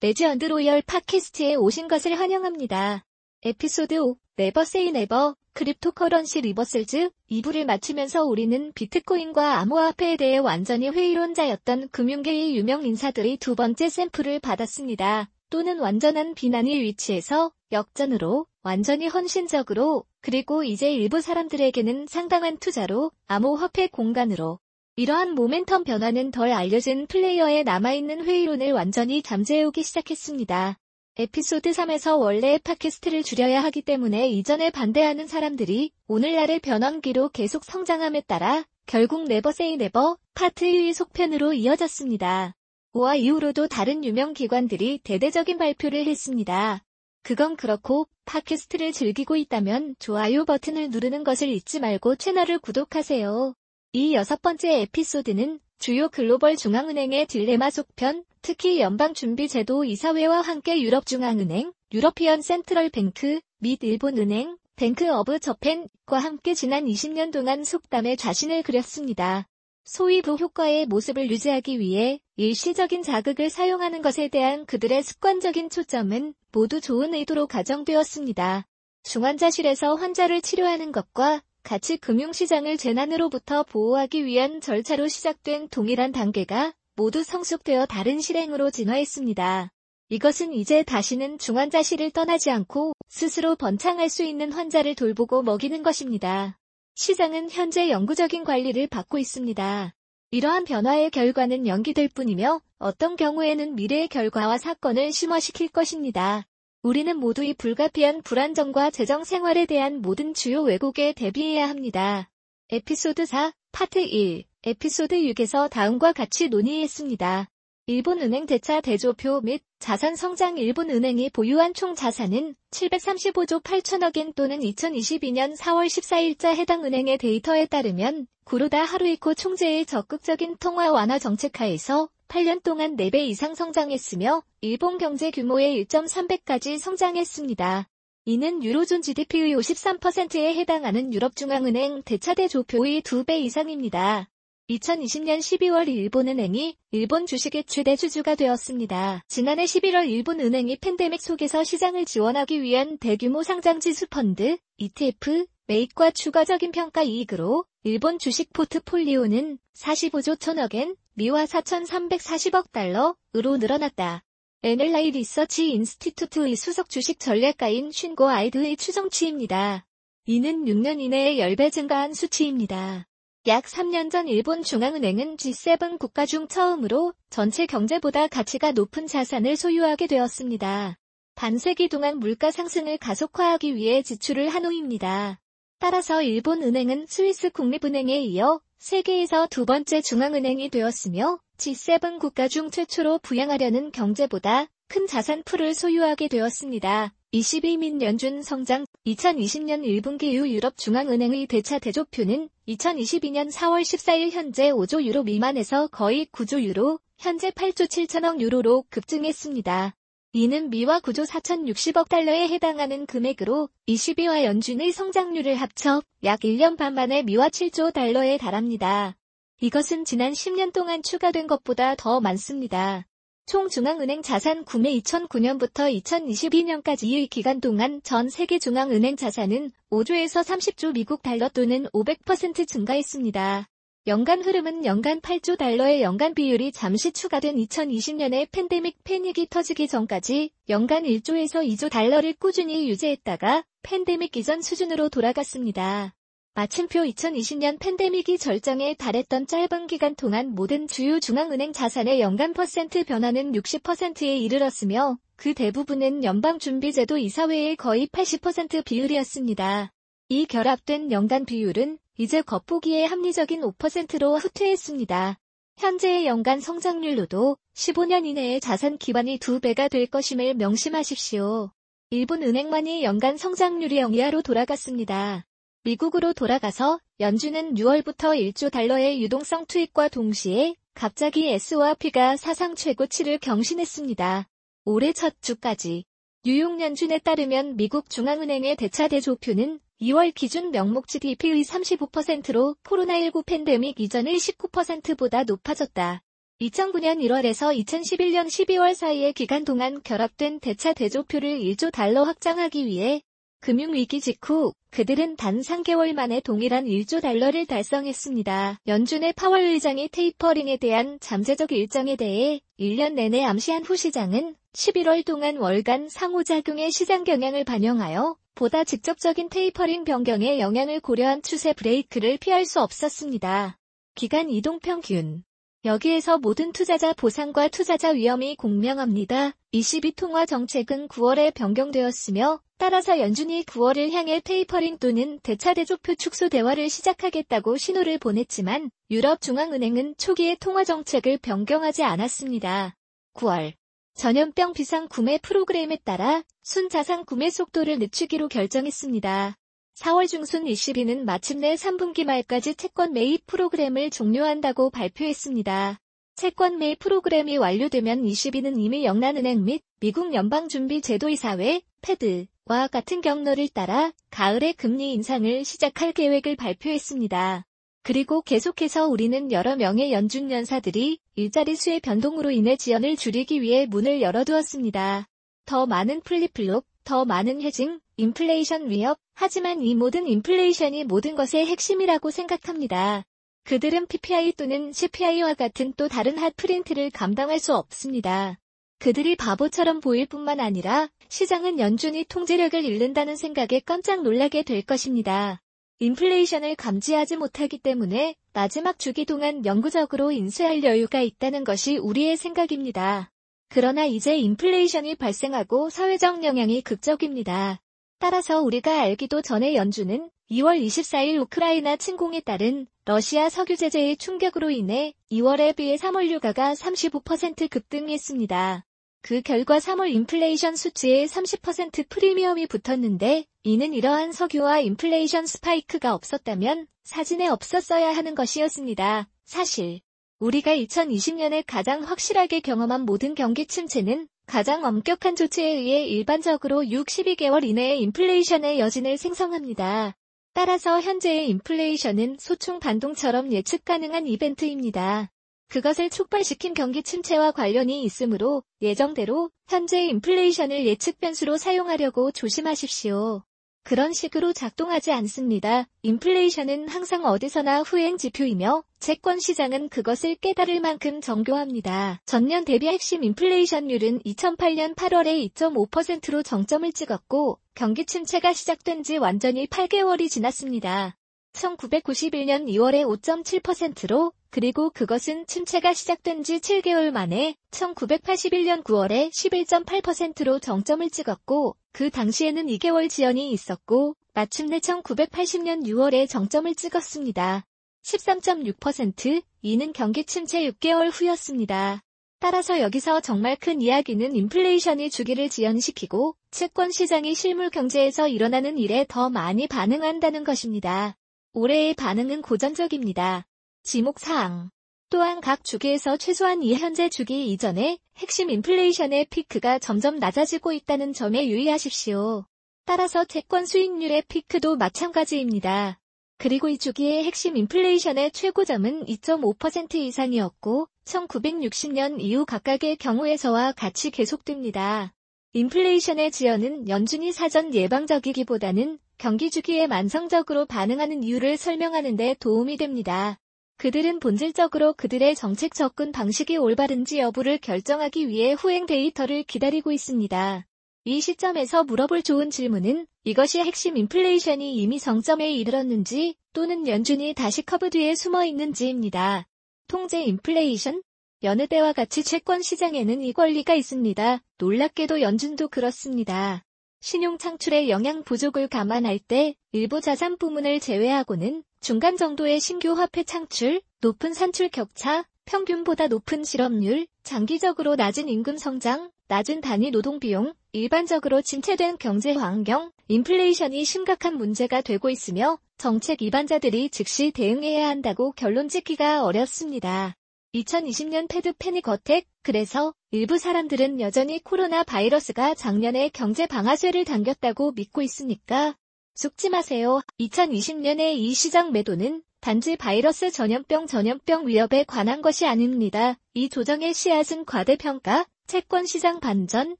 레지언드 로열 팟캐스트에 오신 것을 환영합니다. 에피소드 5, Never Say Never, Cryptocurrency Reversals 2부를 마치면서 우리는 비트코인과 암호화폐에 대해 완전히 회의론자였던 금융계의 유명 인사들의 두 번째 샘플을 받았습니다. 또는 완전한 비난이 위치해서 역전으로, 완전히 헌신적으로, 그리고 이제 일부 사람들에게는 상당한 투자로, 암호화폐 공간으로, 이러한 모멘텀 변화는 덜 알려진 플레이어에 남아있는 회의론을 완전히 잠재우기 시작했습니다. 에피소드 3에서 원래 팟캐스트를 줄여야 하기 때문에 이전에 반대하는 사람들이 오늘날의 변환기로 계속 성장함에 따라 결국 Never Say Never Part 2의 속편으로 이어졌습니다. 5화 이후로도 다른 유명 기관들이 대대적인 발표를 했습니다. 그건 그렇고 팟캐스트를 즐기고 있다면 좋아요 버튼을 누르는 것을 잊지 말고 채널을 구독하세요. 이 여섯 번째 에피소드는 주요 글로벌 중앙은행의 딜레마 속편, 특히 연방준비제도 이사회와 함께 유럽중앙은행, European Central Bank, 및 일본은행, Bank of Japan과 함께 지난 20년 동안 속담에 자신을 그렸습니다. 소위 부효과의 모습을 유지하기 위해 일시적인 자극을 사용하는 것에 대한 그들의 습관적인 초점은 모두 좋은 의도로 가정되었습니다. 중환자실에서 환자를 치료하는 것과 같이 금융시장을 재난으로부터 보호하기 위한 절차로 시작된 동일한 단계가 모두 성숙되어 다른 실행으로 진화했습니다. 이것은 이제 다시는 중환자실을 떠나지 않고 스스로 번창할 수 있는 환자를 돌보고 먹이는 것입니다. 시장은 현재 영구적인 관리를 받고 있습니다. 이러한 변화의 결과는 연기될 뿐이며 어떤 경우에는 미래의 결과와 사건을 심화시킬 것입니다. 우리는 모두 이 불가피한 불안정과 재정 생활에 대한 모든 주요 왜곡에 대비해야 합니다. 에피소드 4, 파트 1, 에피소드 6에서 다음과 같이 논의했습니다. 일본은행 대차 대조표 및 자산 성장 일본은행이 보유한 총 자산은 735조 8천억엔 또는 2022년 4월 14일자 해당 은행의 데이터에 따르면 구로다 하루이코 총재의 적극적인 통화 완화 정책 하에서 8년 동안 4배 이상 성장했으며 일본 경제 규모의 1.3배까지 성장했습니다. 이는 유로존 GDP의 53%에 해당하는 유럽중앙은행 대차대 조표의 2배 이상입니다. 2020년 12월 일본은행이 일본 주식의 최대 주주가 되었습니다. 지난해 11월 일본은행이 팬데믹 속에서 시장을 지원하기 위한 대규모 상장지수 펀드, ETF, 매입과 추가적인 평가 이익으로 일본 주식 포트폴리오는 45조 천억엔 미화 4,340억 달러으로 늘어났다. NLI Research Institute의 수석 주식 전략가인 쉰고 아이드의 추정치입니다. 이는 6년 이내에 10배 증가한 수치입니다. 약 3년 전 일본 중앙은행은 G7 국가 중 처음으로 전체 경제보다 가치가 높은 자산을 소유하게 되었습니다. 반세기 동안 물가 상승을 가속화하기 위해 지출을 한 후입니다. 따라서 일본 은행은 스위스 국립은행에 이어 세계에서 두 번째 중앙은행이 되었으며 G7 국가 중 최초로 부양하려는 경제보다 큰 자산 풀을 소유하게 되었습니다. 22민 연준 성장 2020년 1분기 이후 유럽 중앙은행의 대차 대조표는 2022년 4월 14일 현재 5조 유로 미만에서 거의 9조 유로, 현재 8조 7천억 유로로 급증했습니다. 이는 미화 9조 4,060억 달러에 해당하는 금액으로 22와 연준의 성장률을 합쳐 약 1년 반 만에 미화 7조 달러에 달합니다. 이것은 지난 10년 동안 추가된 것보다 더 많습니다. 총 중앙은행 자산 구매 2009년부터 2022년까지의 기간 동안 전 세계 중앙은행 자산은 5조에서 30조 미국 달러 또는 500% 증가했습니다. 연간 흐름은 연간 8조 달러의 연간 비율이 잠시 추가된 2020년에 팬데믹 패닉이 터지기 전까지 연간 1조에서 2조 달러를 꾸준히 유지했다가 팬데믹 이전 수준으로 돌아갔습니다. 마침표 2020년 팬데믹이 절정에 달했던 짧은 기간 동안 모든 주요 중앙은행 자산의 연간 퍼센트 변화는 60%에 이르렀으며 그 대부분은 연방준비제도 이사회의 거의 80% 비율이었습니다. 이 결합된 연간 비율은 이제 겉보기에 합리적인 5%로 후퇴했습니다. 현재의 연간 성장률로도 15년 이내에 자산 기반이 2배가 될 것임을 명심하십시오. 일본 은행만이 연간 성장률이 영이하로 돌아갔습니다. 미국으로 돌아가서 연준은 6월부터 1조 달러의 유동성 투입과 동시에 갑자기 S와 P가 사상 최고치를 경신했습니다. 올해 첫 주까지 뉴욕 연준에 따르면 미국 중앙은행의 대차 대조표는 2월 기준 명목 GDP의 35%로 코로나19 팬데믹 이전의 19%보다 높아졌다. 2009년 1월에서 2011년 12월 사이의 기간 동안 결합된 대차 대조표를 1조 달러 확장하기 위해 금융위기 직후 그들은 단 3개월 만에 동일한 1조 달러를 달성했습니다. 연준의 파월 의장이 테이퍼링에 대한 잠재적 일정에 대해 1년 내내 암시한 후 시장은 11월 동안 월간 상호작용의 시장 경향을 반영하여 보다 직접적인 테이퍼링 변경의 영향을 고려한 추세 브레이크를 피할 수 없었습니다. 기간 이동 평균 여기에서 모든 투자자 보상과 투자자 위험이 공명합니다. 22통화 정책은 9월에 변경되었으며 따라서 연준이 9월을 향해 테이퍼링 또는 대차대조표 축소 대화를 시작하겠다고 신호를 보냈지만 유럽 중앙은행은 초기에 통화 정책을 변경하지 않았습니다. 9월 전염병 비상 구매 프로그램에 따라 순자산 구매 속도를 늦추기로 결정했습니다. 4월 중순 ECB는 마침내 3분기 말까지 채권 매입 프로그램을 종료한다고 발표했습니다. 채권 매입 프로그램이 완료되면 ECB는 이미 영란은행 및 미국 연방준비제도이사회, 패드와 같은 경로를 따라 가을에 금리 인상을 시작할 계획을 발표했습니다. 그리고 계속해서 우리는 여러 명의 연준 연사들이 일자리 수의 변동으로 인해 지연을 줄이기 위해 문을 열어두었습니다. 더 많은 flip-flop, 더 많은 hedging, 인플레이션 위협, 하지만 이 모든 인플레이션이 모든 것의 핵심이라고 생각합니다. 그들은 PPI 또는 CPI와 같은 또 다른 hot print를 감당할 수 없습니다. 그들이 바보처럼 보일 뿐만 아니라 시장은 연준이 통제력을 잃는다는 생각에 깜짝 놀라게 될 것입니다. 인플레이션을 감지하지 못하기 때문에 마지막 주기 동안 영구적으로 인수할 여유가 있다는 것이 우리의 생각입니다. 그러나 이제 인플레이션이 발생하고 사회적 영향이 극적입니다. 따라서 우리가 알기도 전에 연준은 2월 24일 우크라이나 침공에 따른 러시아 석유 제재의 충격으로 인해 2월에 비해 3월 유가가 35% 급등했습니다. 그 결과 3월 인플레이션 수치에 30% 프리미엄이 붙었는데 이는 이러한 석유와 인플레이션 스파이크가 없었다면 사진에 없었어야 하는 것이었습니다. 사실 우리가 2020년에 가장 확실하게 경험한 모든 경기 침체는 가장 엄격한 조치에 의해 일반적으로 6, 12개월 이내에 인플레이션의 여진을 생성합니다. 따라서 현재의 인플레이션은 소총 반동처럼 예측 가능한 이벤트입니다. 그것을 촉발시킨 경기 침체와 관련이 있으므로 예정대로 현재 인플레이션을 예측 변수로 사용하려고 조심하십시오. 그런 식으로 작동하지 않습니다. 인플레이션은 항상 어디서나 후행 지표이며 채권 시장은 그것을 깨달을 만큼 정교합니다. 전년 대비 핵심 인플레이션율은 2008년 8월에 2.5%로 정점을 찍었고 경기 침체가 시작된 지 완전히 8개월이 지났습니다. 1991년 2월에 5.7%로 그리고 그것은 침체가 시작된 지 7개월 만에 1981년 9월에 11.8%로 정점을 찍었고 그 당시에는 2개월 지연이 있었고 마침내 1980년 6월에 정점을 찍었습니다. 13.6% 이는 경기 침체 6개월 후였습니다. 따라서 여기서 정말 큰 이야기는 인플레이션이 주기를 지연시키고 채권 시장이 실물 경제에서 일어나는 일에 더 많이 반응한다는 것입니다. 올해의 반응은 고전적입니다. 주목사항. 또한 각 주기에서 최소한 이 현재 주기 이전에 핵심 인플레이션의 피크가 점점 낮아지고 있다는 점에 유의하십시오. 따라서 채권 수익률의 피크도 마찬가지입니다. 그리고 이 주기의 핵심 인플레이션의 최고점은 2.5% 이상이었고 1960년 이후 각각의 경우에서와 같이 계속됩니다. 인플레이션의 지연은 연준이 사전 예방적이기보다는 경기 주기에 만성적으로 반응하는 이유를 설명하는 데 도움이 됩니다. 그들은 본질적으로 그들의 정책 접근 방식이 올바른지 여부를 결정하기 위해 후행 데이터를 기다리고 있습니다. 이 시점에서 물어볼 좋은 질문은 이것이 핵심 인플레이션이 이미 정점에 이르렀는지 또는 연준이 다시 커브 뒤에 숨어 있는지입니다. 통제 인플레이션? 여느 때와 같이 채권 시장에는 이 권리가 있습니다. 놀랍게도 연준도 그렇습니다. 신용 창출의 영양 부족을 감안할 때 일부 자산 부문을 제외하고는 중간 정도의 신규 화폐 창출, 높은 산출 격차, 평균보다 높은 실업률, 장기적으로 낮은 임금 성장, 낮은 단위 노동 비용, 일반적으로 침체된 경제 환경, 인플레이션이 심각한 문제가 되고 있으며 정책 입안자들이 즉시 대응해야 한다고 결론 짓기가 어렵습니다. 2020년 Fed panic attack, 그래서 일부 사람들은 여전히 코로나 바이러스가 작년에 경제 방아쇠를 당겼다고 믿고 있으니까 속지 마세요. 2020년에 이 시장 매도는 단지 바이러스 전염병 전염병 위협에 관한 것이 아닙니다. 이 조정의 씨앗은 과대평가, 채권 시장 반전,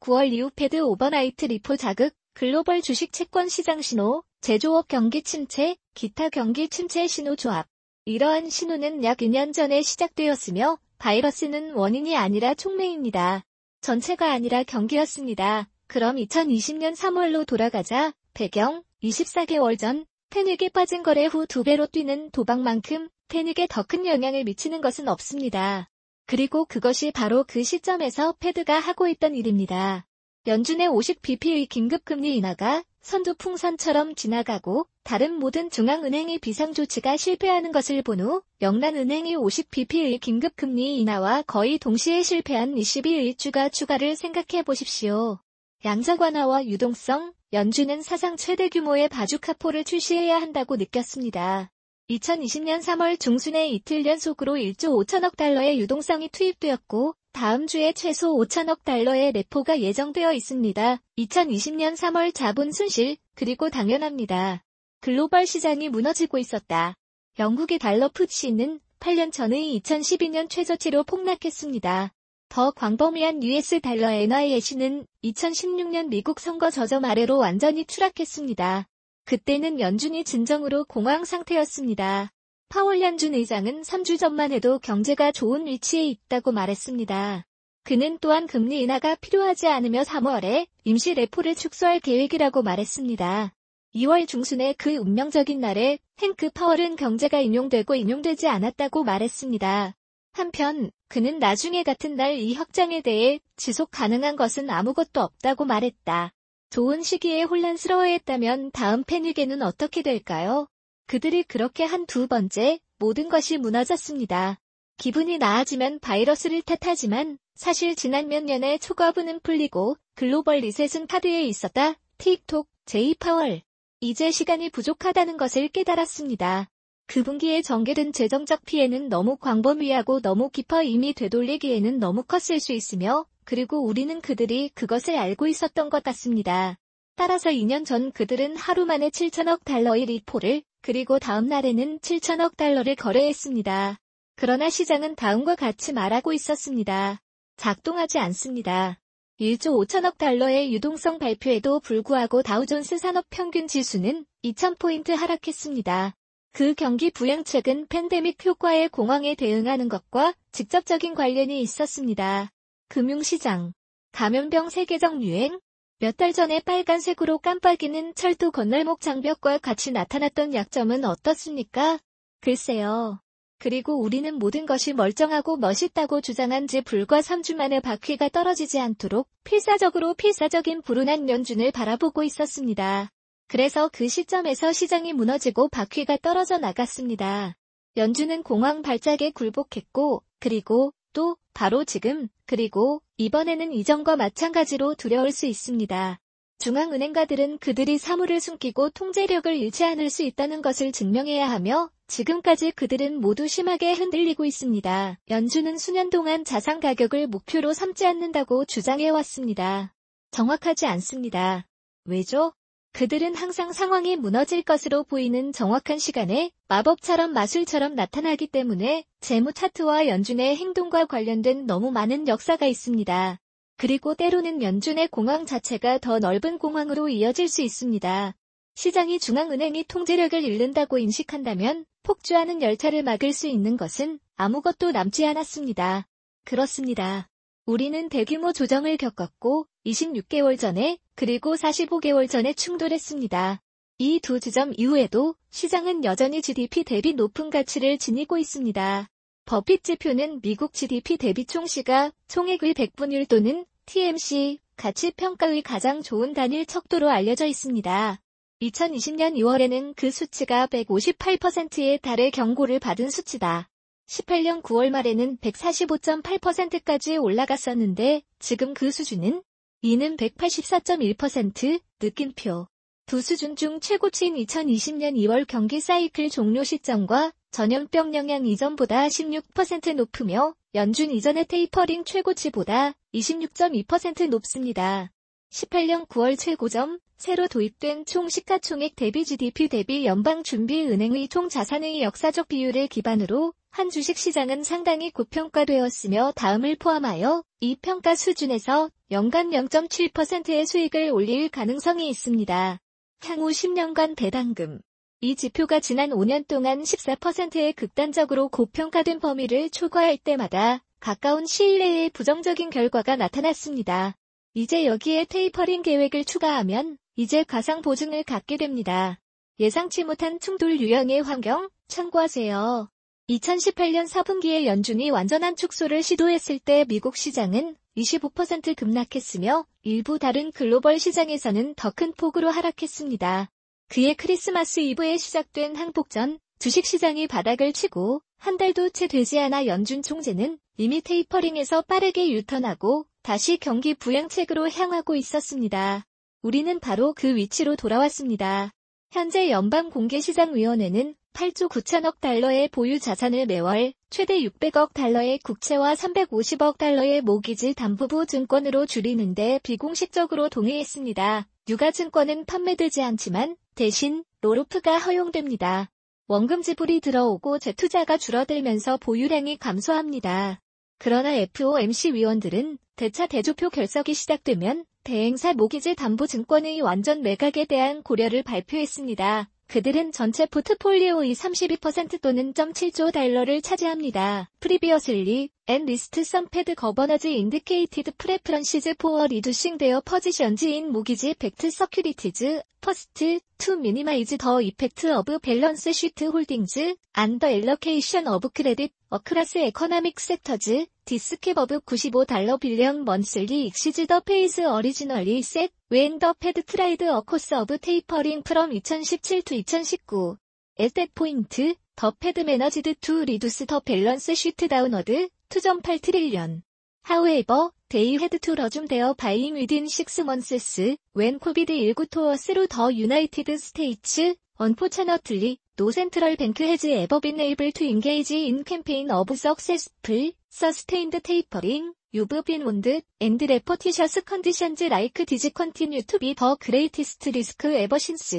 9월 이후 Fed overnight repo 자극, 글로벌 주식 채권 시장 신호, 제조업 경기 침체, 기타 경기 침체 신호 조합. 이러한 신호는 약 2년 전에 시작되었으며 바이러스는 원인이 아니라 촉매입니다. 전체가 아니라 경기였습니다. 그럼 2020년 3월로 돌아가자 배경 24개월 전 테닉에 빠진 거래 후 두 배로 뛰는 도박만큼 테닉에 더 큰 영향을 미치는 것은 없습니다. 그리고 그것이 바로 그 시점에서 패드가 하고 있던 일입니다. 연준의 50bp의 긴급금리 인하가 선두 풍선처럼 지나가고 다른 모든 중앙은행의 비상조치가 실패하는 것을 본 후 영란은행이 50bp의 긴급금리 인하와 거의 동시에 실패한 22의 주가 추가를 생각해 보십시오. 양적 완화와 유동성, 연준은 사상 최대 규모의 바주카포를 출시해야 한다고 느꼈습니다. 2020년 3월 중순에 이틀 연속으로 1조 5천억 달러의 유동성이 투입되었고 다음 주에 최소 5천억 달러의 레포가 예정되어 있습니다. 2020년 3월 자본 순실, 그리고 당연합니다. 글로벌 시장이 무너지고 있었다. 영국의 달러 푸치는 8년 전의 2012년 최저치로 폭락했습니다. 더 광범위한 US 달러 NIS는 2016년 미국 선거 저점 아래로 완전히 추락했습니다. 그때는 연준이 진정으로 공황 상태였습니다. 파월 연준 의장은 3주 전만 해도 경제가 좋은 위치에 있다고 말했습니다. 그는 또한 금리 인하가 필요하지 않으며 3월에 임시 레포를 축소할 계획이라고 말했습니다. 2월 중순의 그 운명적인 날에 행크 파월은 경제가 인용되고 인용되지 않았다고 말했습니다. 한편 그는 나중에 같은 날이 확장에 대해 지속 가능한 것은 아무것도 없다고 말했다. 좋은 시기에 혼란스러워했다면 다음 패닉에는 어떻게 될까요? 그들이 그렇게 한 두 번째 모든 것이 무너졌습니다. 기분이 나아지면 바이러스를 탓하지만 사실 지난 몇 년의 초과분은 풀리고 글로벌 리셋은 카드에 있었다. 틱톡, 제이 파월. 이제 시간이 부족하다는 것을 깨달았습니다. 그 분기에 전개된 재정적 피해는 너무 광범위하고 너무 깊어 이미 되돌리기에는 너무 컸을 수 있으며 그리고 우리는 그들이 그것을 알고 있었던 것 같습니다. 따라서 2년 전 그들은 하루 만에 7천억 달러의 리포를 그리고 다음 날에는 7천억 달러를 거래했습니다. 그러나 시장은 다음과 같이 말하고 있었습니다. 작동하지 않습니다. 1조 5천억 달러의 유동성 발표에도 불구하고 다우존스 산업 평균 지수는 2,000포인트 하락했습니다. 그 경기 부양책은 팬데믹 효과의 공황에 대응하는 것과 직접적인 관련이 있었습니다. 금융시장, 감염병 세계적 유행, 몇 달 전에 빨간색으로 깜빡이는 철도 건널목 장벽과 같이 나타났던 약점은 어떻습니까? 글쎄요. 그리고 우리는 모든 것이 멀쩡하고 멋있다고 주장한 지 불과 3주 만에 바퀴가 떨어지지 않도록 필사적으로 필사적인 불운한 연준을 바라보고 있었습니다. 그래서 그 시점에서 시장이 무너지고 바퀴가 떨어져 나갔습니다. 연준은 공황 발작에 굴복했고, 그리고 또 바로 지금, 그리고 이번에는 이전과 마찬가지로 두려울 수 있습니다. 중앙은행가들은 그들이 사물을 숨기고 통제력을 잃지 않을 수 있다는 것을 증명해야 하며 지금까지 그들은 모두 심하게 흔들리고 있습니다. 연준은 수년 동안 자산 가격을 목표로 삼지 않는다고 주장해왔습니다. 정확하지 않습니다. 왜죠? 그들은 항상 상황이 무너질 것으로 보이는 정확한 시간에 마법처럼 마술처럼 나타나기 때문에 재무 차트와 연준의 행동과 관련된 너무 많은 역사가 있습니다. 그리고 때로는 연준의 공황 자체가 더 넓은 공황으로 이어질 수 있습니다. 시장이 중앙은행이 통제력을 잃는다고 인식한다면 폭주하는 열차를 막을 수 있는 것은 아무것도 남지 않았습니다. 그렇습니다. 우리는 대규모 조정을 겪었고 26개월 전에 그리고 45개월 전에 충돌했습니다. 이 두 지점 이후에도 시장은 여전히 GDP 대비 높은 가치를 지니고 있습니다. 버핏 지표는 미국 GDP 대비 총시가 총액의 100분의 1 또는 TMC 가치 평가의 가장 좋은 단일 척도로 알려져 있습니다. 2020년 2월에는 그 수치가 158%에 달해 경고를 받은 수치다. 18년 9월 말에는 145.8%까지 올라갔었는데 지금 그 수준은 이는 184.1% 느낌표. 두 수준 중 최고치인 2020년 2월 경기 사이클 종료 시점과 전염병 영향 이전보다 16% 높으며 연준 이전의 테이퍼링 최고치보다 26.2% 높습니다. 18년 9월 최고점 새로 도입된 총 시가총액 대비 GDP 대비 연방준비은행의 총 자산의 역사적 비율을 기반으로 한 주식 시장은 상당히 고평가되었으며 다음을 포함하여 이 평가 수준에서 연간 0.7%의 수익을 올릴 가능성이 있습니다. 향후 10년간 배당금 이 지표가 지난 5년 동안 14%의 극단적으로 고평가된 범위를 초과할 때마다 가까운 시일 내에 부정적인 결과가 나타났습니다. 이제 여기에 테이퍼링 계획을 추가하면 이제 가상 보증을 갖게 됩니다. 예상치 못한 충돌 유형의 환경 참고하세요. 2018년 4분기에 연준이 완전한 축소를 시도했을 때 미국 시장은 25% 급락했으며 일부 다른 글로벌 시장에서는 더 큰 폭으로 하락했습니다. 그해 크리스마스 이브에 시작된 항복전 주식시장이 바닥을 치고 한 달도 채 되지 않아 연준 총재는 이미 테이퍼링에서 빠르게 유턴하고 다시 경기 부양책으로 향하고 있었습니다. 우리는 바로 그 위치로 돌아왔습니다. 현재 연방공개시장위원회는 8조 9천억 달러의 보유 자산을 매월 최대 600억 달러의 국채와 350억 달러의 모기지 담보부 증권으로 줄이는데 비공식적으로 동의했습니다. 유가증권은 판매되지 않지만 대신 로로프가 허용됩니다. 원금 지불이 들어오고 재투자가 줄어들면서 보유량이 감소합니다. 그러나 FOMC 위원들은 대차 대조표 결석이 시작되면 대행사 모기지 담보 증권의 완전 매각에 대한 고려를 발표했습니다. 그들은 전체 포트폴리오의 32% 또는 0.7조 달러를 차지합니다. Previously, and list some Fed governors indicated preferences for reducing their positions in mortgage backed securities. First, to minimize the effect of balance sheet holdings and the allocation of credit across economic sectors. This cap of $95 billion monthly exceeds the pace originally set when the Fed tried a course of tapering from 2017 to 2019. At that point, the Fed managed to reduce the balance sheet downward 2.8 trillion. However, they had to resume their buying within six months when COVID-19 tore through the United States. Unfortunately, central bank has ever been able to engage in campaign of successful, sustained tapering. You've been warned, and repetitious conditions like this continue to be the greatest risk ever since.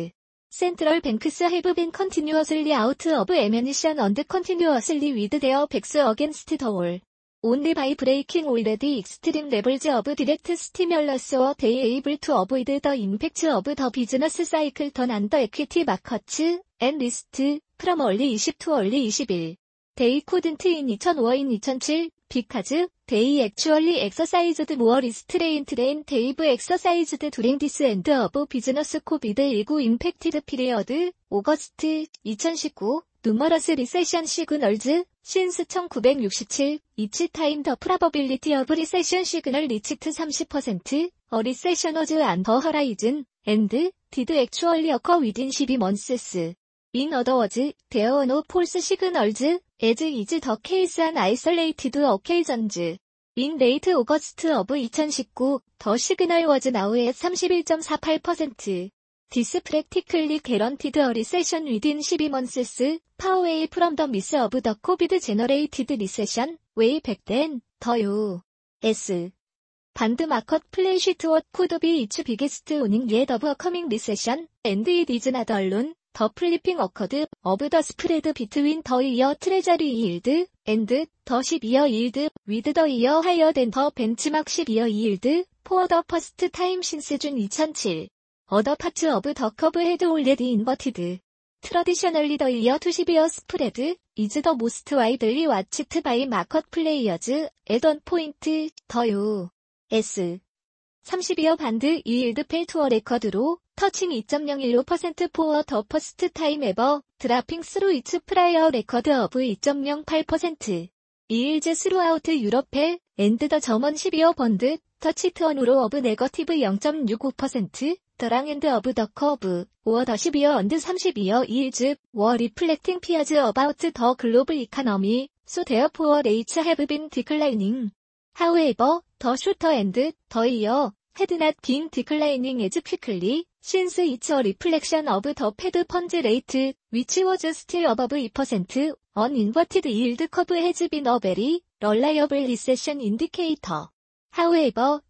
Central banks have been continuously out of ammunition and continuously with their backs against the wall. Only by breaking already extreme levels of direct stimulus were they able to avoid the impact of the business cycle turn on the equity markets and list from early 20 to early 21. They couldn't in 2005 in 2007 because they actually exercised more restraint than they've exercised during this end of business COVID-19 impacted period, August 2019, numerous recession signals, since 1967, each time the probability of recession signal reached 30%, a recession was on the horizon, and did actually occur within 12 months. In other words, there are no false signals, as is the case on isolated occasions. In late August of 2019, the signal was now at 31.48%. This practically guaranteed a recession within 12 months, far away from the myth of the COVID-generated recession, way back then, the U.S. Could be its biggest warning yet of a coming recession, and it is not alone. The flipping occurred of the spread between the year treasury yield and the 10-year yield with the year higher than the benchmark 10-year yield for the first time since June 2007. Curve had already inverted. Traditionally the year to 10-year spread is the most widely watched by market players at one point the U.S. 30-year band yield fell to a record로 touching 2.015% for the first time ever, dropping through its prior record of 2.08%. Yields throughout Europe fell, and the German 10-year bond touched a low of negative 0.65%. Of the curve, or the 10-year and 30-year yields, were reflecting fears about the global economy, so therefore rates have been declining. However, the shorter end, the year, had not been declining as quickly, since it's a reflection of the Fed funds rate, which was still above 2%, an inverted yield curve has been a very reliable recession indicator. However,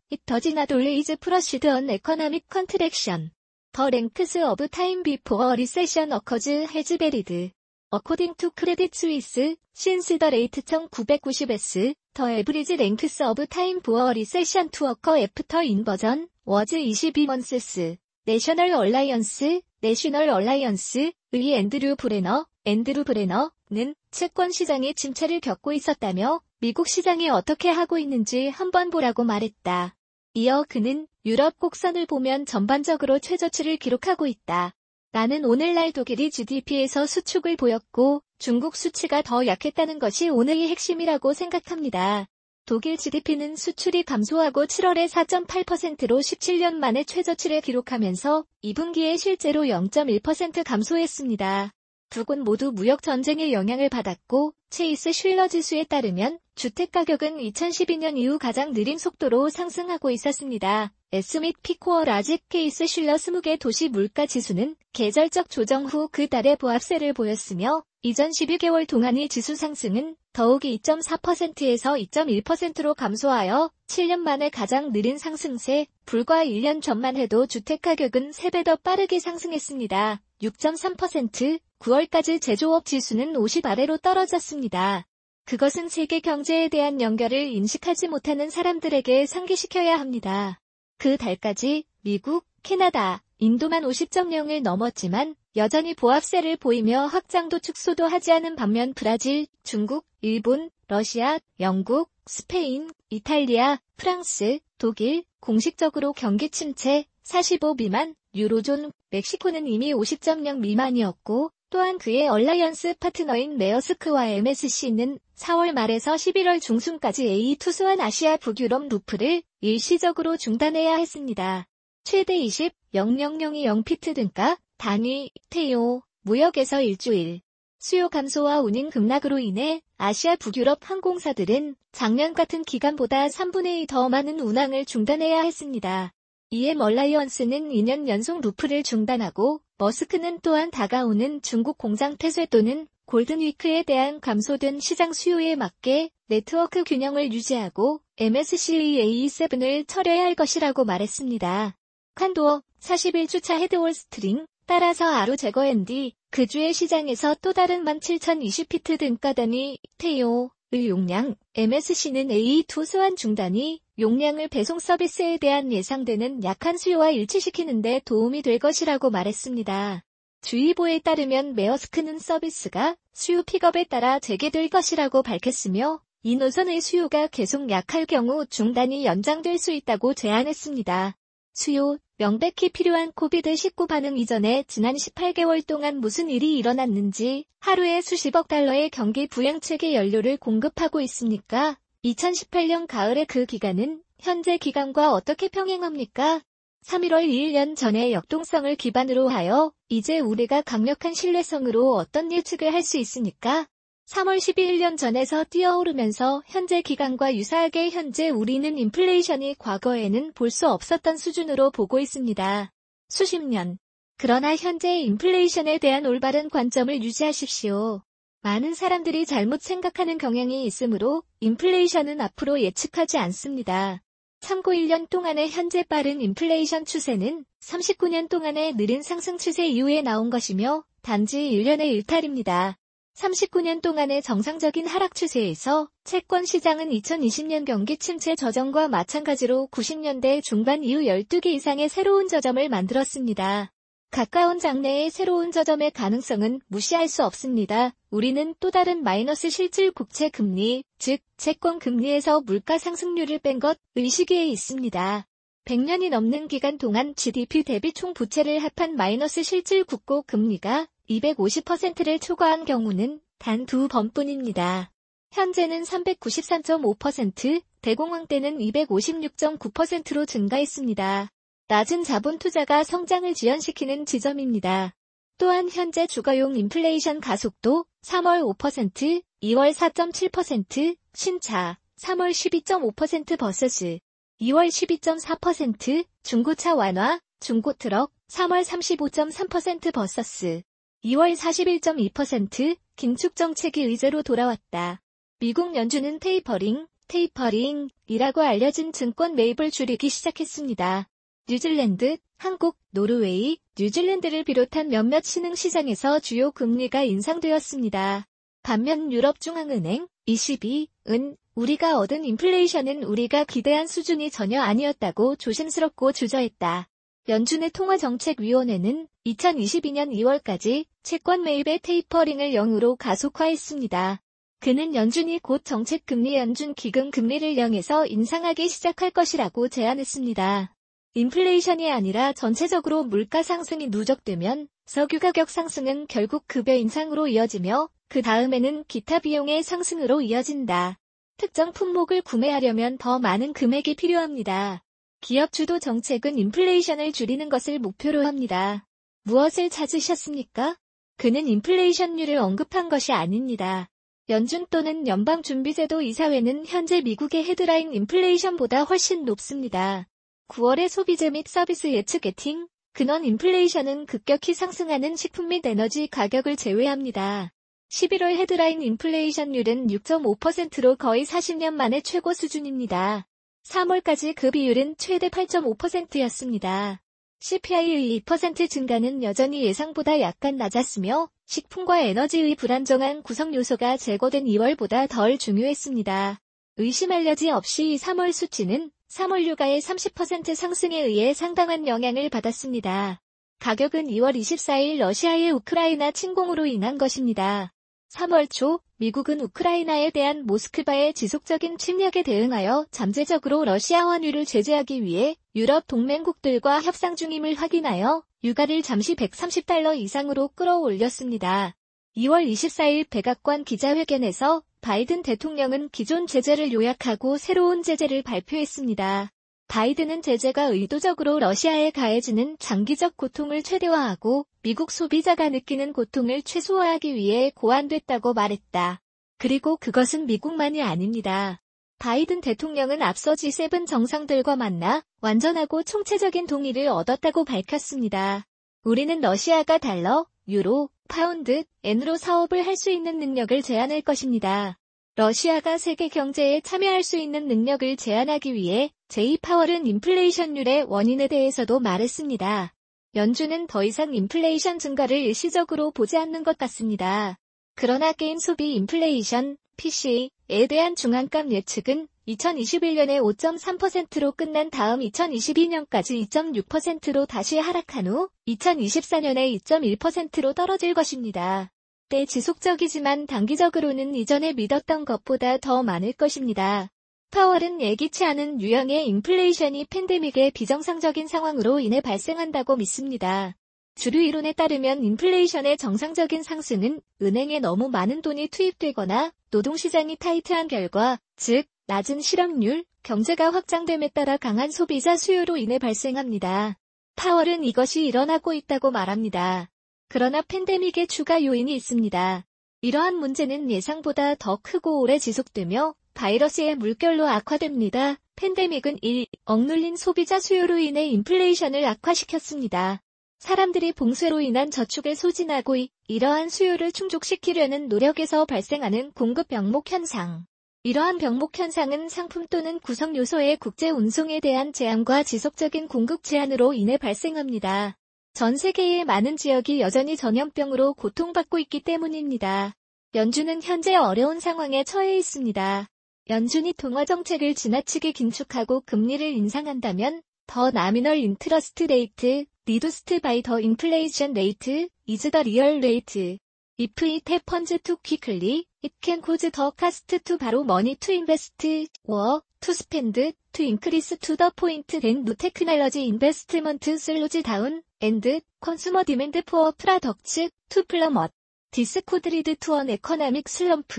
not always proceed on economic contraction. The length of time before a recession occurs has varied. According to Credit Suisse, since the rate 1990s, the average length of time for a recession to occur after inversion was 22 months. National Alliance, National Alliance의 앤드류 브레너, 앤드류 브레너는 채권 시장이 침체를 겪고 있었다며 미국 시장이 어떻게 하고 있는지 한번 보라고 말했다. 이어 그는 유럽 곡선을 보면 전반적으로 최저치를 기록하고 있다. 나는 오늘날 독일이 GDP에서 수축을 보였고 중국 수치가 더 약했다는 것이 오늘의 핵심이라고 생각합니다. 독일 GDP는 수출이 감소하고 7월에 4.8%로 17년 만에 최저치를 기록하면서 2분기에 실제로 0.1% 감소했습니다. 두 곳 모두 무역 전쟁의 영향을 받았고 Case-Shiller 지수에 따르면 주택 가격은 2012년 이후 가장 느린 속도로 상승하고 있었습니다. S 및 P CoreLogic Case-Shiller 20개 도시 물가 지수는 계절적 조정 후 그 달의 보합세를 보였으며 이전 12개월 동안의 지수 상승은 더욱 2.4%에서 2.1%로 감소하여 7년 만에 가장 느린 상승세, 불과 1년 전만 해도 주택가격은 3배 더 빠르게 상승했습니다. 6.3%, 9월까지 제조업 지수는 50 아래로 떨어졌습니다. 그것은 세계 경제에 대한 연결을 인식하지 못하는 사람들에게 상기시켜야 합니다. 그 달까지 미국, 캐나다, 인도만 50.0을 넘었지만 여전히 보합세를 보이며 확장도 축소도 하지 않은 반면 브라질, 중국, 일본, 러시아, 영국, 스페인, 이탈리아, 프랑스, 독일, 공식적으로 경기 침체, 45 미만, 유로존, 멕시코는 이미 50.0 미만이었고 또한 그의 얼라이언스 파트너인 메어스크와 MSC는 4월 말에서 11월 중순까지 A 투수한 아시아 북유럽 루프를 일시적으로 중단해야 했습니다. 최대 20, 000이 0피트 등가, 단위, 태요, 무역에서 일주일. 수요 감소와 운임 급락으로 인해 아시아 북유럽 항공사들은 작년 같은 기간보다 3분의 2 더 많은 운항을 중단해야 했습니다. 이에 멀라이언스는 2년 연속 루프를 중단하고 머스크는 또한 다가오는 중국 공장 폐쇄 또는 골든위크에 대한 감소된 시장 수요에 맞게 네트워크 균형을 유지하고 MSC의 A7을 철회할 것이라고 말했습니다. 칸도어 41주차 헤드월 스트링 따라서 아루 제거한 뒤 그 주의 시장에서 또 다른 17,020피트 등가단위 테이오의 용량 MSC는 A2 소환 중단이 용량을 배송 서비스에 대한 예상되는 약한 수요와 일치시키는 데 도움이 될 것이라고 말했습니다. 주의보에 따르면 메어스크는 서비스가 수요 픽업에 따라 재개될 것이라고 밝혔으며 이 노선의 수요가 계속 약할 경우 중단이 연장될 수 있다고 제안했습니다. 수요, 명백히 필요한 코비드19 반응 이전에 지난 18개월 동안 무슨 일이 일어났는지 하루에 수십억 달러의 경기 부양책의 연료를 공급하고 있습니까? 2018년 가을의 그 기간은 현재 기간과 어떻게 평행합니까? 3.1월 2일 전의 역동성을 기반으로 하여 이제 우리가 강력한 신뢰성으로 어떤 예측을 할 수 있습니까? 3월 11년 전에서 뛰어오르면서 현재 기간과 유사하게 현재 우리는 인플레이션이 과거에는 볼 수 없었던 수준으로 보고 있습니다. 수십 년. 그러나 현재 인플레이션에 대한 올바른 관점을 유지하십시오. 많은 사람들이 잘못 생각하는 경향이 있으므로 인플레이션은 앞으로 예측하지 않습니다. 참고 1년 동안의 현재 빠른 인플레이션 추세는 39년 동안의 느린 상승 추세 이후에 나온 것이며 단지 1년의 일탈입니다. 39년 동안의 정상적인 하락 추세에서 채권 시장은 2020년 경기 침체 저점과 마찬가지로 90년대 중반 이후 12개 이상의 새로운 저점을 만들었습니다. 가까운 장래의 새로운 저점의 가능성은 무시할 수 없습니다. 우리는 또 다른 마이너스 실질 국채 금리, 즉 채권 금리에서 물가 상승률을 뺀 것의 시기에 있습니다. 100년이 넘는 기간 동안 GDP 대비 총 부채를 합한 마이너스 실질 국고 금리가 250%를 초과한 경우는 단 두 번뿐입니다. 현재는 393.5%, 대공황 때는 256.9%로 증가했습니다. 낮은 자본 투자가 성장을 지연시키는 지점입니다. 또한 현재 주거용 인플레이션 가속도 3월 5%, 2월 4.7%, 신차 3월 12.5% versus 2월 12.4%, 중고차 완화, 중고 트럭 3월 35.3% versus 2월 41.2% 긴축 정책이 의제로 돌아왔다. 미국 연준은 테이퍼링, 테이퍼링이라고 알려진 증권 매입을 줄이기 시작했습니다. 뉴질랜드, 한국, 노르웨이, 뉴질랜드를 비롯한 몇몇 신흥시장에서 주요 금리가 인상되었습니다. 반면 유럽중앙은행, ECB,은 우리가 얻은 인플레이션은 우리가 기대한 수준이 전혀 아니었다고 조심스럽고 주저했다. 연준의 통화정책위원회는 2022년 2월까지 채권 매입의 테이퍼링을 0으로 가속화했습니다. 그는 연준이 곧 정책금리 연준 기금 금리를 0에서 인상하기 시작할 것이라고 제안했습니다. 인플레이션이 아니라 전체적으로 물가 상승이 누적되면 석유 가격 상승은 결국 급여 인상으로 이어지며 그 다음에는 기타 비용의 상승으로 이어진다. 특정 품목을 구매하려면 더 많은 금액이 필요합니다. 기업 주도 정책은 인플레이션을 줄이는 것을 목표로 합니다. 무엇을 찾으셨습니까? 그는 인플레이션율을 언급한 것이 아닙니다. 연준 또는 연방준비제도 이사회는 현재 미국의 헤드라인 인플레이션보다 훨씬 높습니다. 9월의 소비재 및 서비스 예측 예팅, 근원 인플레이션은 급격히 상승하는 식품 및 에너지 가격을 제외합니다. 11월 헤드라인 인플레이션율은 6.5%로 거의 40년 만에 최고 수준입니다. 3월까지 그 비율은 최대 8.5%였습니다. CPI의 2% 증가는 여전히 예상보다 약간 낮았으며 식품과 에너지의 불안정한 구성 요소가 제거된 2월보다 덜 중요했습니다. 의심할 여지 없이 3월 수치는 3월 유가의 30% 상승에 의해 상당한 영향을 받았습니다. 가격은 2월 24일 러시아의 우크라이나 침공으로 인한 것입니다. 3월 초 미국은 우크라이나에 대한 모스크바의 지속적인 침략에 대응하여 잠재적으로 러시아 원유를 제재하기 위해 유럽 동맹국들과 협상 중임을 확인하여 유가를 잠시 130달러 이상으로 끌어올렸습니다. 2월 24일 백악관 기자회견에서 바이든 대통령은 기존 제재를 요약하고 새로운 제재를 발표했습니다. 바이든은 제재가 의도적으로 러시아에 가해지는 장기적 고통을 최대화하고 미국 소비자가 느끼는 고통을 최소화하기 위해 고안됐다고 말했다. 그리고 그것은 미국만이 아닙니다. 바이든 대통령은 앞서 G7 정상들과 만나 완전하고 총체적인 동의를 얻었다고 밝혔습니다. 우리는 러시아가 달러, 유로, 파운드, 엔으로 사업을 할 수 있는 능력을 제한할 것입니다. 러시아가 세계 경제에 참여할 수 있는 능력을 제한하기 위해 제이 파월은 인플레이션율의 원인에 대해서도 말했습니다. 연준은 더 이상 인플레이션 증가를 일시적으로 보지 않는 것 같습니다. 그러나 개인 소비 인플레이션, PCE에 대한 중앙값 예측은 2021년에 5.3%로 끝난 다음 2022년까지 2.6%로 다시 하락한 후 2024년에 2.1%로 떨어질 것입니다. 때 지속적이지만 단기적으로는 이전에 믿었던 것보다 더 많을 것입니다. 파월은 예기치 않은 유형의 인플레이션이 팬데믹의 비정상적인 상황으로 인해 발생한다고 믿습니다. 주류 이론에 따르면 인플레이션의 정상적인 상승은 은행에 너무 많은 돈이 투입되거나 노동시장이 타이트한 결과, 즉, 낮은 실업률, 경제가 확장됨에 따라 강한 소비자 수요로 인해 발생합니다. 파월은 이것이 일어나고 있다고 말합니다. 그러나 팬데믹의 추가 요인이 있습니다. 이러한 문제는 예상보다 더 크고 오래 지속되며 바이러스의 물결로 악화됩니다. 팬데믹은 1. 억눌린 소비자 수요로 인해 인플레이션을 악화시켰습니다. 사람들이 봉쇄로 인한 저축을 소진하고 이러한 수요를 충족시키려는 노력에서 발생하는 공급 병목 현상. 이러한 병목 현상은 상품 또는 구성 요소의 국제 운송에 대한 제한과 지속적인 공급 제한으로 인해 발생합니다. 전 세계의 많은 지역이 여전히 전염병으로 고통받고 있기 때문입니다. 연준은 현재 어려운 상황에 처해 있습니다. 연준이 통화 정책을 지나치게 긴축하고 금리를 인상한다면 the nominal interest rate, reduced by the inflation rate, is the real rate. If it happens too quickly, it can cause the cost to borrow money to invest, or to spend, to increase to the point then new technology investment slows down, and consumer demand for products to plummet. This could lead to an economic slump.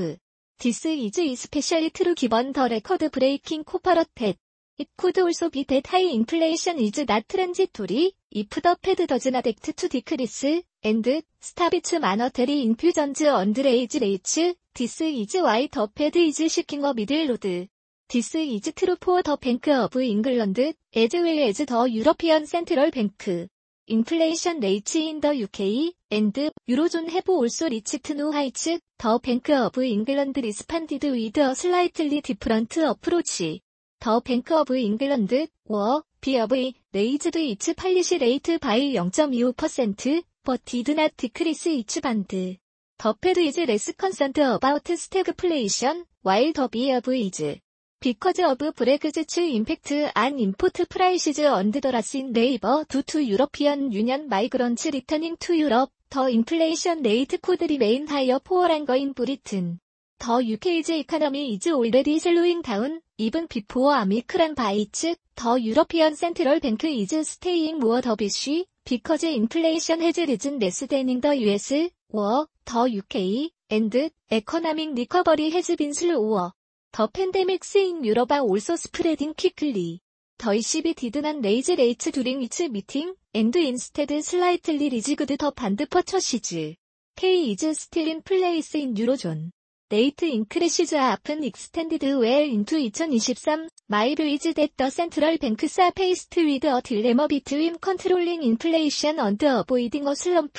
This is especially true given the record-breaking corporate It could also be that high inflation is not transitory, if the Fed does not act to decrease, and stop its monetary infusions and raise rates, this is why the Fed is seeking a middle road. This is true for the Bank of England, as well as the European Central Bank. Inflation rates in the UK and Eurozone have also reached new heights. The Bank of England responded with a slightly different approach. 더 뱅크 오브 잉글랜드, 워, BOV, raised its policy rate by 0.25%, but did not decrease its band. The Fed is less concerned about stagflation, while the BOV is. Because of Brexit's impact on import prices and the loss in labor due to European Union migrants returning to Europe, the inflation rate could remain higher for longer in Britain. The UK's economy is already slowing down, even before Omicron bites. The European Central Bank is staying more dovish, because inflation has risen less than in the US, or the UK, and economic recovery has been slower. The pandemics in Europe are also spreading quickly. The ECB did not raise rates during its meeting, and instead slightly reduced the bond purchases. K is still in place in Eurozone. Rate increases often extended well into 2023. My view is that the central banks are faced with a dilemma between controlling inflation and avoiding a slump.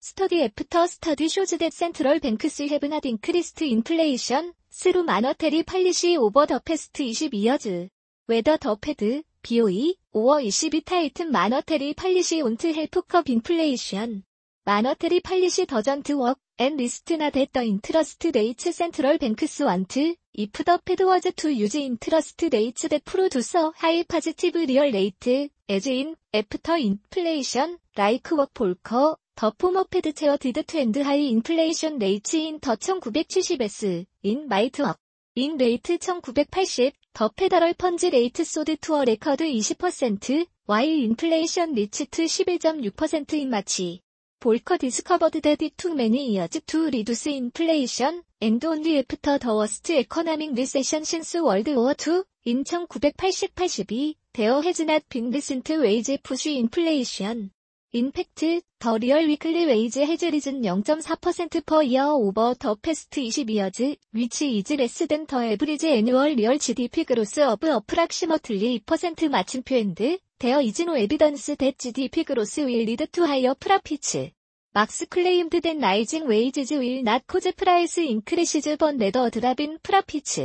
Study after study shows that central banks have not increased inflation through monetary policy over the past 20 years. Whether the Fed, BOE, or ECB tighten monetary policy won't help curb inflation. Monetary policy doesn't work, central banks want, if the Fed was to use interest rates that produce a high positive real rate, as in, after inflation, like what Volcker, the former Fed chair did to end high inflation rates in the 1970s, in might work. In rate 1980, the federal funds rate soared to a record 20%, while inflation reached 11.6% in March. Volcker discovered that it took many years to reduce inflation, and only after the worst economic recession since World War II, in 1980-82, there has not been recent wage push inflation. In fact, the real weekly wage has risen 0.4% per year over the past 20 years, which is less than the average annual real GDP growth of approximately 2% 마침표 is no evidence that GDP growth will lead to higher profits. Marx claimed that rising wages will not cause price increases but rather drop in profits.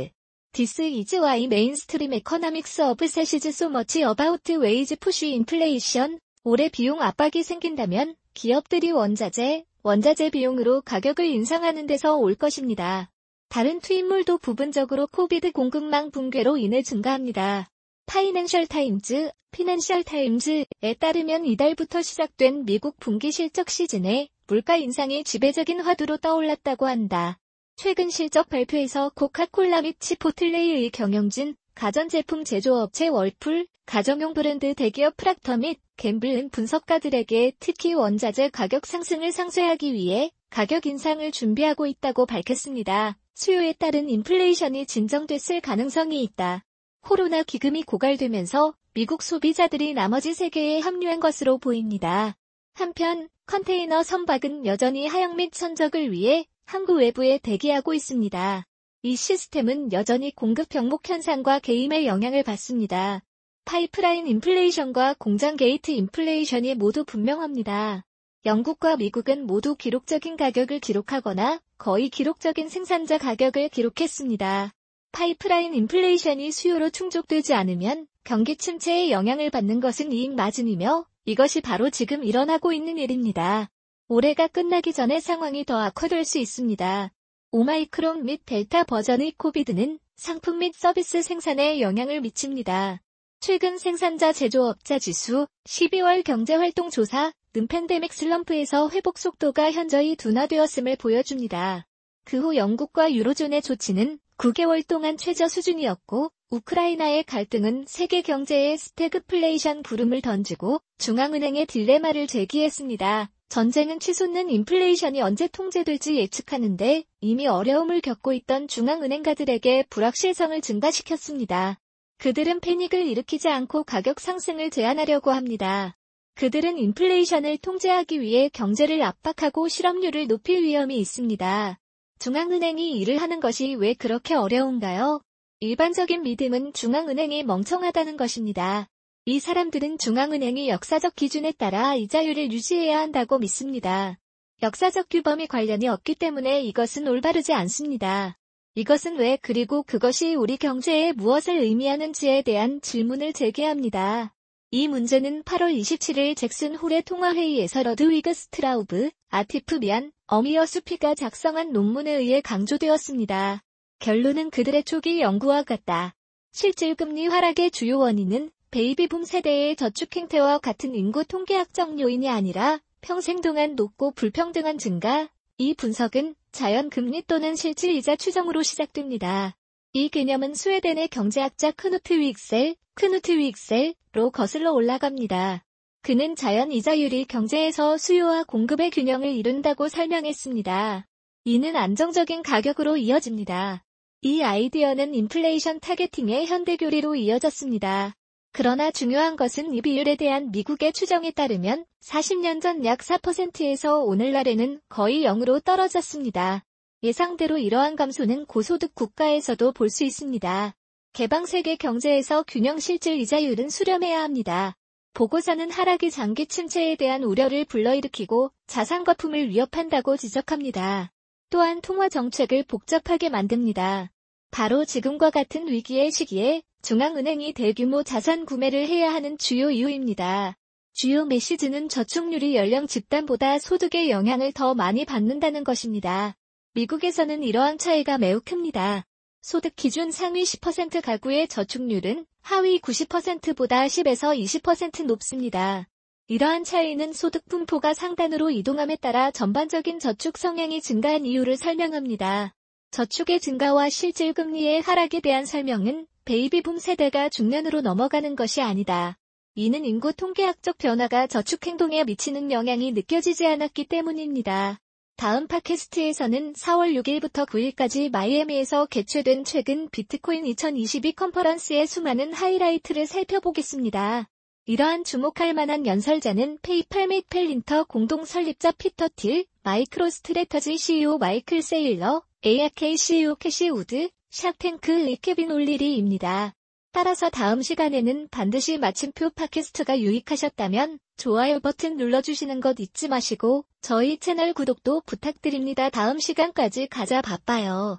This is why mainstream economics obsesses so much about wage push inflation. 올해 비용 압박이 생긴다면 기업들이 원자재, 원자재 비용으로 가격을 인상하는 데서 올 것입니다. 다른 투입물도 부분적으로 코비드 공급망 붕괴로 인해 증가합니다. 파이낸셜 타임즈, 피낸셜 타임즈에 따르면 이달부터 시작된 미국 분기 실적 시즌에 물가 인상이 지배적인 화두로 떠올랐다고 한다. 최근 실적 발표에서 코카콜라 및 치포틀레이의 경영진, 가전제품 제조업체 월풀, 가정용 브랜드 대기업 프락터 및 갬블은 분석가들에게 특히 원자재 가격 상승을 상쇄하기 위해 가격 인상을 준비하고 있다고 밝혔습니다. 수요에 따른 인플레이션이 진정됐을 가능성이 있다. 코로나 기금이 고갈되면서 미국 소비자들이 나머지 세계에 합류한 것으로 보입니다. 한편 컨테이너 선박은 여전히 하역 및 선적을 위해 항구 외부에 대기하고 있습니다. 이 시스템은 여전히 공급 병목 현상과 개입의 영향을 받습니다. 파이프라인 인플레이션과 공장 게이트 인플레이션이 모두 분명합니다. 영국과 미국은 모두 기록적인 가격을 기록하거나 거의 기록적인 생산자 가격을 기록했습니다. 파이프라인 인플레이션이 수요로 충족되지 않으면 경기 침체에 영향을 받는 것은 이익 마진이며 이것이 바로 지금 일어나고 있는 일입니다. 올해가 끝나기 전에 상황이 더 악화될 수 있습니다. Omicron 및 델타 버전의 Covid는 상품 및 서비스 생산에 영향을 미칩니다. 최근 생산자 제조업자 지수 12월 경제활동 조사 는 팬데믹 슬럼프에서 회복 속도가 현저히 둔화되었음을 보여줍니다. 그 후 영국과 유로존의 조치는 9개월 동안 최저 수준이었고 우크라이나의 갈등은 세계 경제에 스태그플레이션 구름을 던지고 중앙은행의 딜레마를 제기했습니다. 전쟁은 치솟는 인플레이션이 언제 통제될지 예측하는데 이미 어려움을 겪고 있던 중앙은행가들에게 불확실성을 증가시켰습니다. 그들은 패닉을 일으키지 않고 가격 상승을 제한하려고 합니다. 그들은 인플레이션을 통제하기 위해 경제를 압박하고 실업률을 높일 위험이 있습니다. 중앙은행이 일을 하는 것이 왜 그렇게 어려운가요? 일반적인 믿음은 중앙은행이 멍청하다는 것입니다. 이 사람들은 중앙은행이 역사적 기준에 따라 이자율을 유지해야 한다고 믿습니다. 역사적 규범이 관련이 없기 때문에 이것은 올바르지 않습니다. 이것은 왜 그리고 그것이 우리 경제에 무엇을 의미하는지에 대한 질문을 제기합니다. 이 문제는 8월 27일 잭슨 홀의 통화회의에서 러드위그 스트라우브, 아티프 미안, 어미어 수피가 작성한 논문에 의해 강조되었습니다. 결론은 그들의 초기 연구와 같다. 실질 금리 하락의 주요 원인은 베이비붐 세대의 저축 행태와 같은 인구 통계학적 요인이 아니라 평생 동안 높고 불평등한 증가, 이 분석은 자연 금리 또는 실질 이자 추정으로 시작됩니다. 이 개념은 스웨덴의 경제학자 크누트 윅셀, 크누트 윅셀로 거슬러 올라갑니다. 그는 자연 이자율이 경제에서 수요와 공급의 균형을 이룬다고 설명했습니다. 이는 안정적인 가격으로 이어집니다. 이 아이디어는 인플레이션 타겟팅의 현대교리로 이어졌습니다. 그러나 중요한 것은 이 비율에 대한 미국의 추정에 따르면 40년 전 약 4%에서 오늘날에는 거의 0으로 떨어졌습니다. 예상대로 이러한 감소는 고소득 국가에서도 볼 수 있습니다. 개방 세계 경제에서 균형 실질 이자율은 수렴해야 합니다. 보고서는 하락이 장기 침체에 대한 우려를 불러일으키고 자산 거품을 위협한다고 지적합니다. 또한 통화 정책을 복잡하게 만듭니다. 바로 지금과 같은 위기의 시기에 중앙은행이 대규모 자산 구매를 해야 하는 주요 이유입니다. 주요 메시지는 저축률이 연령 집단보다 소득의 영향을 더 많이 받는다는 것입니다. 미국에서는 이러한 차이가 매우 큽니다. 소득 기준 상위 10% 가구의 저축률은 하위 90%보다 10에서 20% 높습니다. 이러한 차이는 소득 분포가 상단으로 이동함에 따라 전반적인 저축 성향이 증가한 이유를 설명합니다. 저축의 증가와 실질 금리의 하락에 대한 설명은 베이비붐 세대가 중년으로 넘어가는 것이 아니다. 이는 인구 통계학적 변화가 저축 행동에 미치는 영향이 느껴지지 않았기 때문입니다. 다음 팟캐스트에서는 4월 6일부터 9일까지 마이애미에서 개최된 최근 비트코인 2022 컨퍼런스의 수많은 하이라이트를 살펴보겠습니다. 이러한 주목할 만한 연설자는 페이팔 및 팔란티어 공동 설립자 피터 틸, 마이크로 스트레터지 CEO 마이클 세일러, ARK CEO 캐시 우드, 샤크탱크의 케빈 올리리입니다. 따라서 다음 시간에는 반드시 마침표 팟캐스트가 유익하셨다면 좋아요 버튼 눌러주시는 것 잊지 마시고 저희 채널 구독도 부탁드립니다. 다음 시간까지 가자 바빠요.